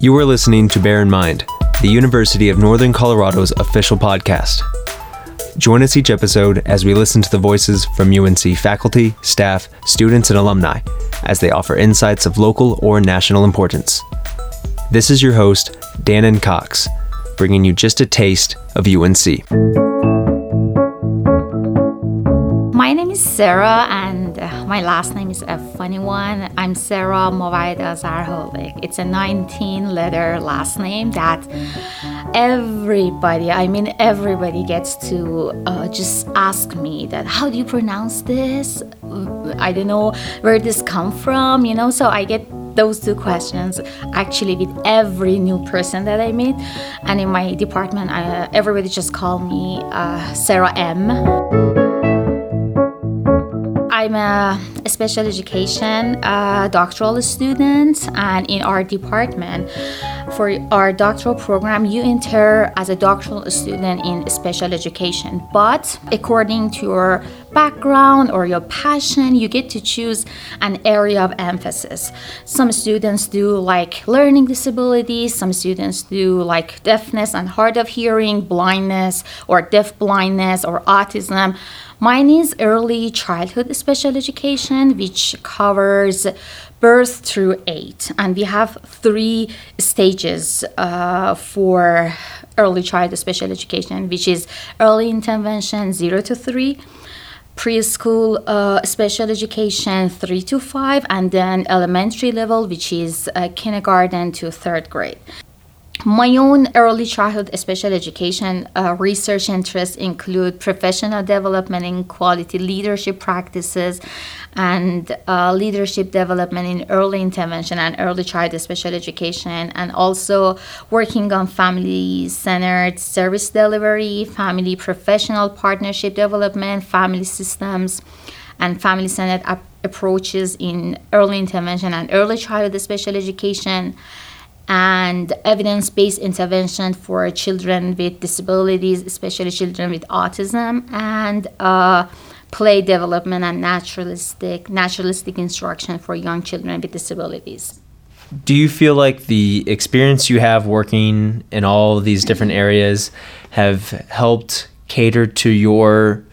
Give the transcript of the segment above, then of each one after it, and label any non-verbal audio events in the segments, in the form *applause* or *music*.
You are listening to Bear in Mind, the University of Northern Colorado's official podcast. Join us each episode as we listen to the voices from UNC faculty, staff, students, and alumni as they offer insights of local or national importance. This is your host, Dannon Cox, bringing you just a taste of UNC. My name is Sarah, and uh, my last name is a funny one. I'm Sarah Movaida Zarholik. It's a 19 letter last name that everybody, I mean, everybody gets to uh, just ask me that, how do you pronounce this? I don't know where this come from, you know, so I get those two questions actually with every new person that I meet. And in my department, uh, everybody just call me uh, Sarah M. I'm a special education uh, doctoral student, and in our department, for our doctoral program, you enter as a doctoral student in special education. But according to your background or your passion, you get to choose an area of emphasis. Some students do like learning disabilities, some students do like deafness and hard of hearing, blindness, or deaf blindness, or autism Mine is early childhood special education, which covers birth through eight. And we have three stages uh, for early childhood special education, which is early intervention, zero to three preschool uh, special education 3 to 5 and then elementary level which is uh, kindergarten to third grade my own early childhood special education uh, research interests include professional development in quality leadership practices and uh, leadership development in early intervention and early childhood special education, and also working on family centered service delivery, family professional partnership development, family systems, and family centered ap- approaches in early intervention and early childhood special education and evidence based intervention for children with disabilities, especially children with autism, and uh, play development and naturalistic, naturalistic instruction for young children with disabilities. Do you feel like the experience you have working in all these different areas have helped cater to your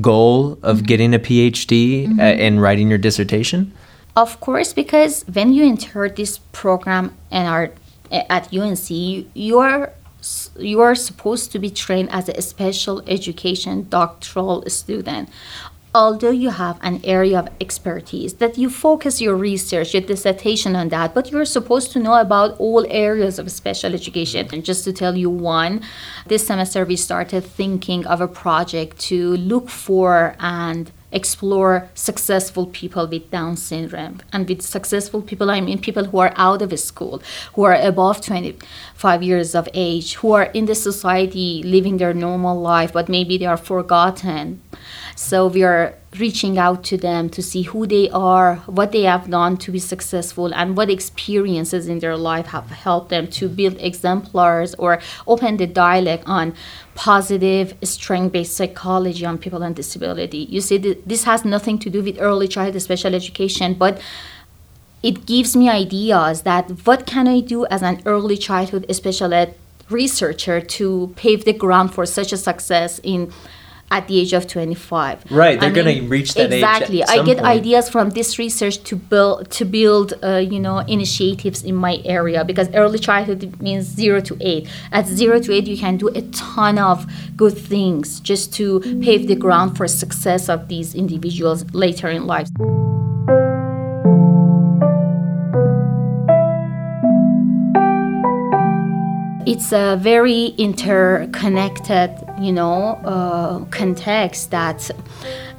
goal of mm-hmm. getting a PhD mm-hmm. and writing your dissertation? Of course, because when you enter this program and are at UNC, you're you are supposed to be trained as a special education doctoral student. Although you have an area of expertise that you focus your research your dissertation on that but you're supposed to know about all areas of special education. And just to tell you one this semester we started thinking of a project to look for and explore successful people with Down syndrome. And with successful people, I mean people who are out of school, who are above 25 years of age, who are in the society living their normal life, but maybe they are forgotten. So we are reaching out to them to see who they are, what they have done to be successful, and what experiences in their life have helped them to build exemplars or open the dialogue on positive, strength based psychology on people with disability. You see, this has nothing to do with early childhood special education, but it gives me ideas that what can I do as an early childhood special ed researcher to pave the ground for such a success in at the age of 25 right they're going to reach that age. exactly i get point. ideas from this research to build to build uh, you know initiatives in my area because early childhood means 0 to 8 at 0 to 8 you can do a ton of good things just to pave the ground for success of these individuals later in life it's a very interconnected, you know, uh, context that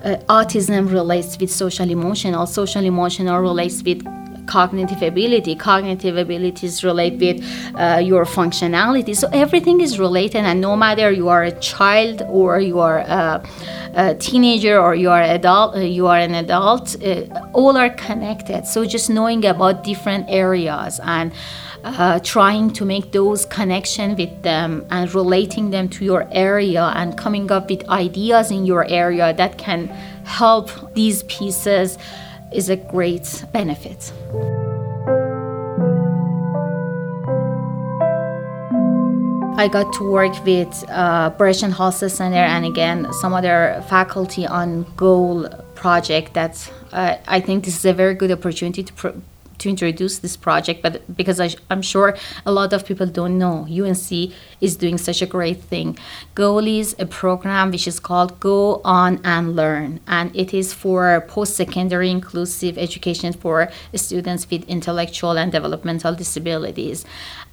uh, autism relates with social emotional, social emotional relates with cognitive ability. Cognitive abilities relate with uh, your functionality. So everything is related and no matter you are a child or you are a, a teenager or you are adult uh, you are an adult uh, all are connected. So just knowing about different areas and uh, trying to make those connection with them and relating them to your area and coming up with ideas in your area that can help these pieces is a great benefit. I got to work with uh, Burrett Halstead Center and again some other faculty on goal project that uh, I think this is a very good opportunity to pro- to introduce this project, but because I, am sure a lot of people don't know, UNC is doing such a great thing. GOAL is a program which is called Go On and Learn, and it is for post secondary inclusive education for students with intellectual and developmental disabilities.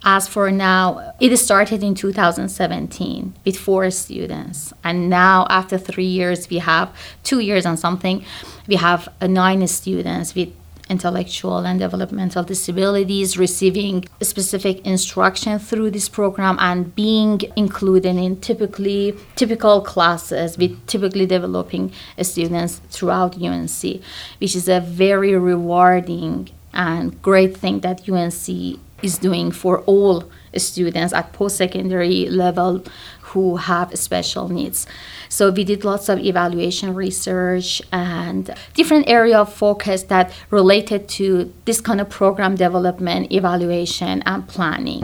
As for now, it started in 2017 with four students, and now after three years, we have two years and something, we have nine students with intellectual and developmental disabilities receiving specific instruction through this program and being included in typically typical classes with typically developing students throughout UNC, which is a very rewarding and great thing that UNC is doing for all students at post-secondary level who have special needs. So we did lots of evaluation research and different area of focus that related to this kind of program development, evaluation, and planning.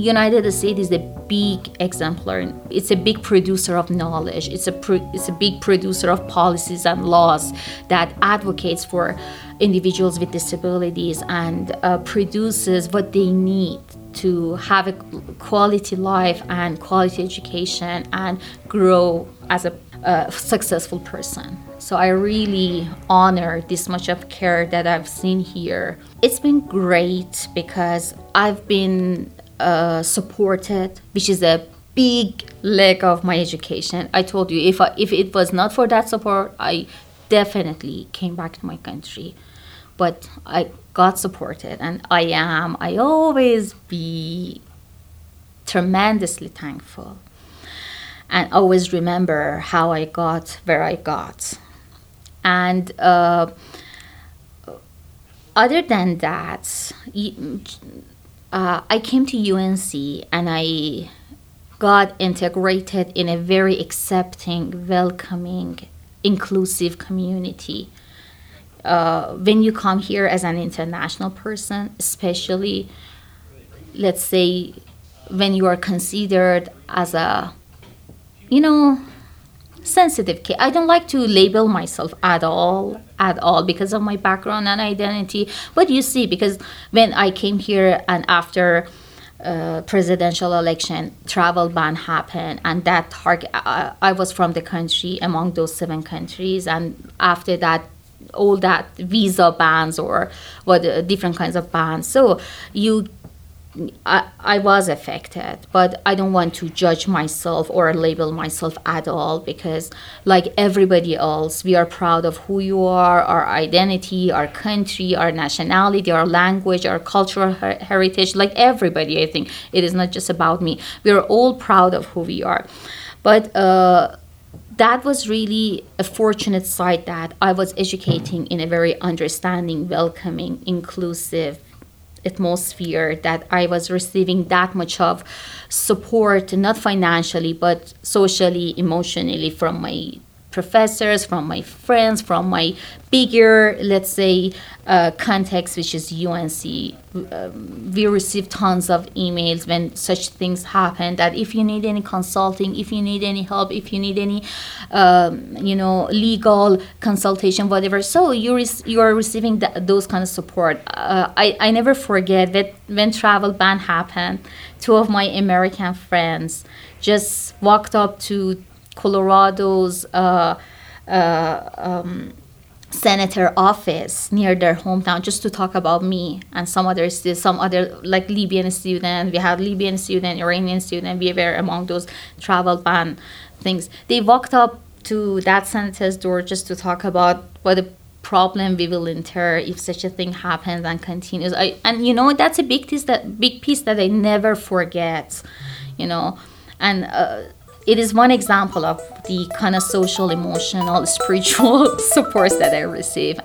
United States is a big exemplar. It's a big producer of knowledge. It's a pro- it's a big producer of policies and laws that advocates for individuals with disabilities and uh, produces what they need to have a quality life and quality education and grow as a, a successful person. So I really honor this much of care that I've seen here. It's been great because I've been uh, supported, which is a big leg of my education. I told you if I, if it was not for that support, I definitely came back to my country. But I got supported, and I am. I always be tremendously thankful, and always remember how I got where I got, and. Uh, other than that, uh, I came to UNC and I got integrated in a very accepting, welcoming, inclusive community. Uh, when you come here as an international person, especially, let's say, when you are considered as a, you know, sensitive kid. I don't like to label myself at all, at all, because of my background and identity. But you see, because when I came here and after uh, presidential election, travel ban happened, and that target, I, I was from the country among those seven countries, and after that, all that visa bans or what uh, different kinds of bans. So you I, I was affected, but I don't want to judge myself or label myself at all because, like everybody else, we are proud of who you are, our identity, our country, our nationality, our language, our cultural her- heritage. Like everybody, I think it is not just about me. We are all proud of who we are. But uh, that was really a fortunate side that I was educating in a very understanding, welcoming, inclusive, atmosphere that I was receiving that much of support, not financially, but socially, emotionally from my professors, from my friends, from my bigger, let's say, uh, context, which is UNC. Um, we receive tons of emails when such things happen. That if you need any consulting, if you need any help, if you need any, um, you know, legal consultation, whatever. So you re- you are receiving th- those kind of support. Uh, I I never forget that when travel ban happened, two of my American friends just walked up to Colorado's uh, uh, um, senator office near their hometown just to talk about me and some other some other like Libyan student. We had Libyan student, Iranian student. We were among those travel ban things. They walked up to that senator's door just to talk about what the problem we will incur if such a thing happens and continues. I, and you know that's a big piece that big piece that I never forget. You know, and. Uh, it is one example of the kind of social, emotional, *laughs* spiritual *laughs* supports that I receive.